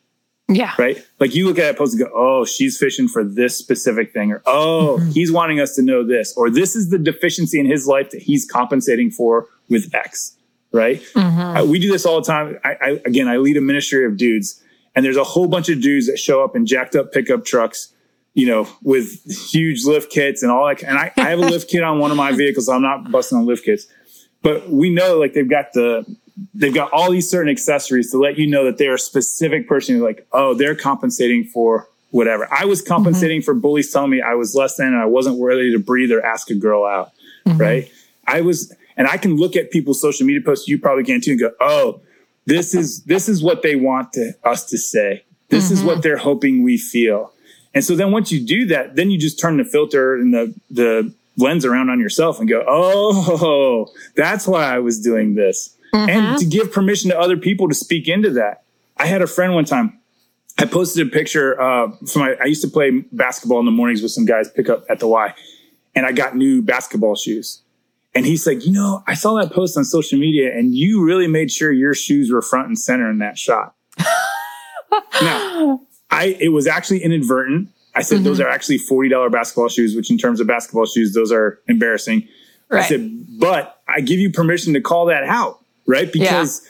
Yeah. Right. Like you look at that post and go, oh, she's fishing for this specific thing, or oh, mm-hmm. he's wanting us to know this, or this is the deficiency in his life that he's compensating for with X. Right. Mm-hmm. We do this all the time. I, I, again, I lead a ministry of dudes, and there's a whole bunch of dudes that show up in jacked up pickup trucks, you know, with huge lift kits and all that. And I, I have a lift kit on one of my vehicles. So I'm not busting on lift kits, but we know like they've got the they've got all these certain accessories to let you know that they're a specific person. You're like, oh, they're compensating for whatever. I was compensating mm-hmm. for bullies telling me I was less than and I wasn't worthy to breathe or ask a girl out. Mm-hmm. Right. I was, and I can look at people's social media posts. You probably can too and go, oh, this is, this is what they want to, us to say. This mm-hmm. is what mm-hmm. they're hoping we feel. And so then once you do that, then you just turn the filter and the, the lens around on yourself and go, Oh, that's why I was doing this mm-hmm. and to give permission to other people to speak into that. I had a friend one time. I posted a picture uh, from my. I used to play basketball in the mornings with some guys pick up at the Y, and I got new basketball shoes. And he's like, you know, I saw that post on social media and you really made sure your shoes were front and center in that shot. now, I, it was actually inadvertent. I said, mm-hmm. those are actually $40 basketball shoes, which in terms of basketball shoes, those are embarrassing. Right. I said, but I give you permission to call that out, right? Because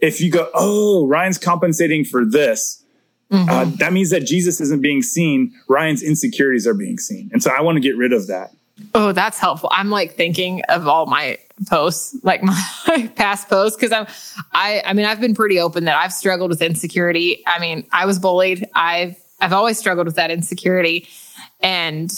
yeah. if you go, oh, Ryan's compensating for this, mm-hmm. uh, that means that Jesus isn't being seen. Ryan's insecurities are being seen. And so I want to get rid of that. Oh, that's helpful. I'm like thinking of all my posts, like my past posts, because I'm, I, I mean, I've been pretty open that I've struggled with insecurity. I mean, I was bullied. I've, I've always struggled with that insecurity, and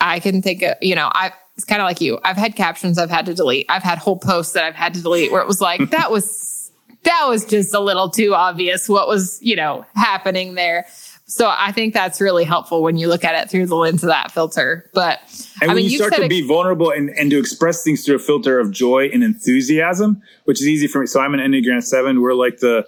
I can think of, you know, I. It's kind of like you. I've had captions I've had to delete. I've had whole posts that I've had to delete where it was like that was that was just a little too obvious what was you know happening there. So I think that's really helpful when you look at it through the lens of that filter. But and I when mean, you start to be vulnerable and, and to express things through a filter of joy and enthusiasm, which is easy for me. So I'm an Enneagram seven. We're like the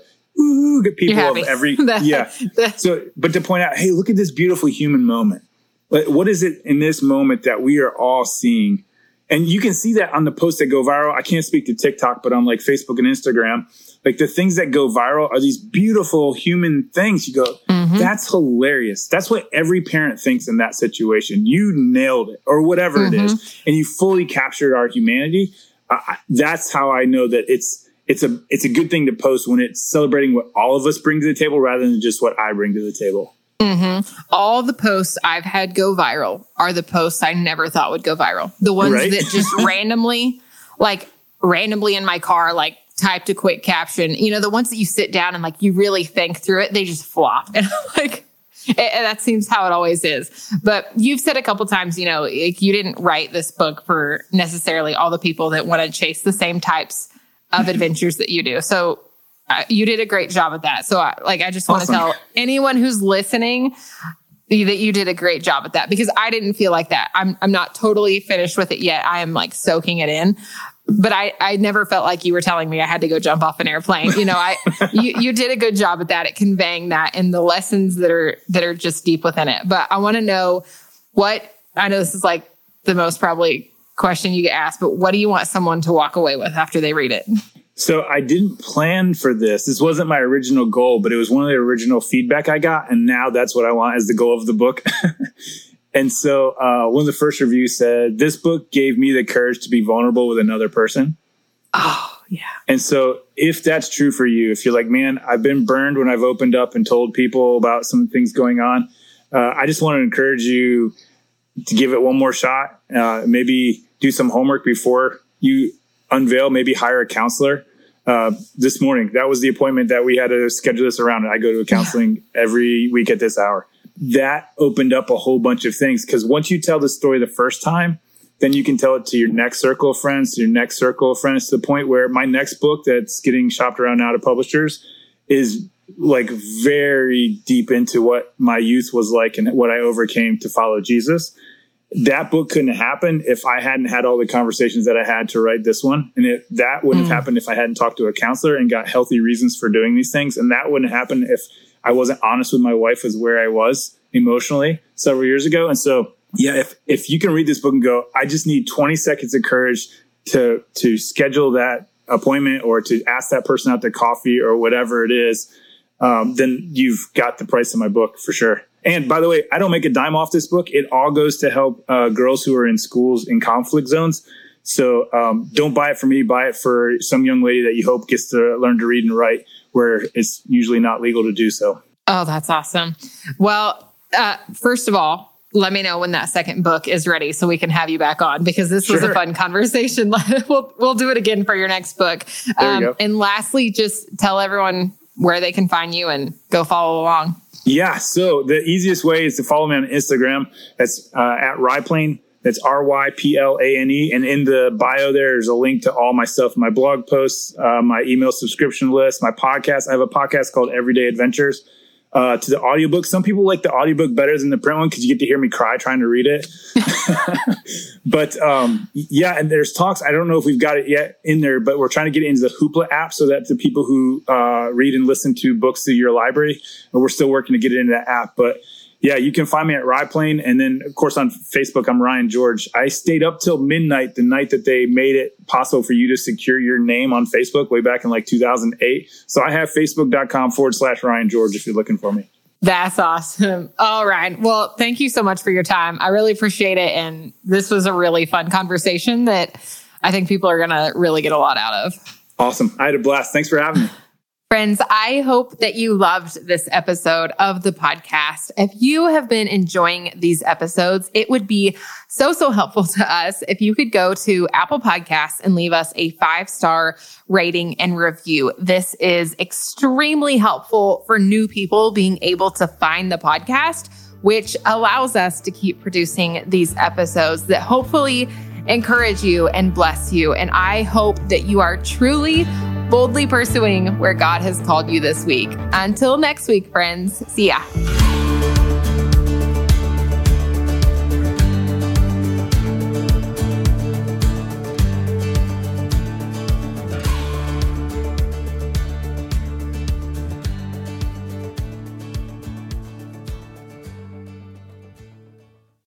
good people of every the, yeah. The, so, but to point out, hey, look at this beautiful human moment. What is it in this moment that we are all seeing? And you can see that on the posts that go viral. I can't speak to TikTok, but on like Facebook and Instagram, like the things that go viral are these beautiful human things. You go, mm-hmm. that's hilarious. That's what every parent thinks in that situation. You nailed it or whatever mm-hmm. it is. Mm-hmm. And you fully captured our humanity. Uh, that's how I know that it's, it's a, it's a good thing to post when it's celebrating what all of us bring to the table rather than just what I bring to the table. Mm-hmm. All the posts I've had go viral are the posts I never thought would go viral. The ones right? that just randomly, like randomly in my car, like typed a quick caption. You know, the ones that you sit down and like you really think through it, they just flop. And I'm like, and that seems how it always is. But you've said a couple times, you know, like you didn't write this book for necessarily all the people that want to chase the same types of adventures that you do. So you did a great job at that. So, I, like, I just want to tell anyone who's listening that you did a great job at that because I didn't feel like that. I'm I'm not totally finished with it yet. I am like soaking it in. But I, I never felt like you were telling me I had to go jump off an airplane. You know, I you, you did a good job at that at conveying that and the lessons that are that are just deep within it. But I want to know what I know this is like the most probably question you get asked, but what do you want someone to walk away with after they read it? So I didn't plan for this. This wasn't my original goal, but it was one of the original feedback I got. And now that's what I want as the goal of the book. and so uh, one of the first reviews said, This book gave me the courage to be vulnerable with another person. Oh, yeah. And so if that's true for you, if you're like, man, I've been burned when I've opened up and told people about some things going on, uh, I just want to encourage you to give it one more shot. Uh, maybe do some homework before you unveil, maybe hire a counselor. Uh, this morning, that was the appointment that we had to schedule this around. I go to a counseling every week at this hour. That opened up a whole bunch of things because once you tell the story the first time, then you can tell it to your next circle of friends, to your next circle of friends, to the point where my next book that's getting shopped around now to publishers is like very deep into what my youth was like and what I overcame to follow Jesus that book couldn't happen if I hadn't had all the conversations that I had to write this one. And it, that wouldn't mm. have happened if I hadn't talked to a counselor and got healthy reasons for doing these things. And that wouldn't happen if I wasn't honest with my wife as where I was emotionally several years ago. And so, yeah, if, if you can read this book and go, I just need 20 seconds of courage to, to schedule that appointment or to ask that person out to coffee or whatever it is, um, then you've got the price of my book for sure. And by the way, I don't make a dime off this book. It all goes to help uh, girls who are in schools in conflict zones. So um, don't buy it for me. Buy it for some young lady that you hope gets to learn to read and write, where it's usually not legal to do so. Oh, that's awesome. Well, uh, first of all, let me know when that second book is ready so we can have you back on because this was a fun conversation. we'll we'll do it again for your next book. Um, and lastly, just tell everyone where they can find you and go follow along. Yeah. So the easiest way is to follow me on Instagram. That's uh, at Ryplane. That's R Y P L A N E. And in the bio, there's a link to all my stuff, my blog posts, uh, my email subscription list, my podcast. I have a podcast called Everyday Adventures uh, to the audiobook. Some people like the audiobook better than the print one because you get to hear me cry trying to read it. but um, yeah, and there's talks. I don't know if we've got it yet in there, but we're trying to get it into the Hoopla app so that the people who uh, read and listen to books through your library, we're still working to get it into that app. But yeah, you can find me at Ryplane. And then, of course, on Facebook, I'm Ryan George. I stayed up till midnight the night that they made it possible for you to secure your name on Facebook way back in like 2008. So I have facebook.com forward slash Ryan George if you're looking for me. That's awesome. All right. Well, thank you so much for your time. I really appreciate it. And this was a really fun conversation that I think people are going to really get a lot out of. Awesome. I had a blast. Thanks for having me. Friends, I hope that you loved this episode of the podcast. If you have been enjoying these episodes, it would be so, so helpful to us if you could go to Apple Podcasts and leave us a five star rating and review. This is extremely helpful for new people being able to find the podcast, which allows us to keep producing these episodes that hopefully encourage you and bless you. And I hope that you are truly boldly pursuing where God has called you this week. Until next week, friends, see ya.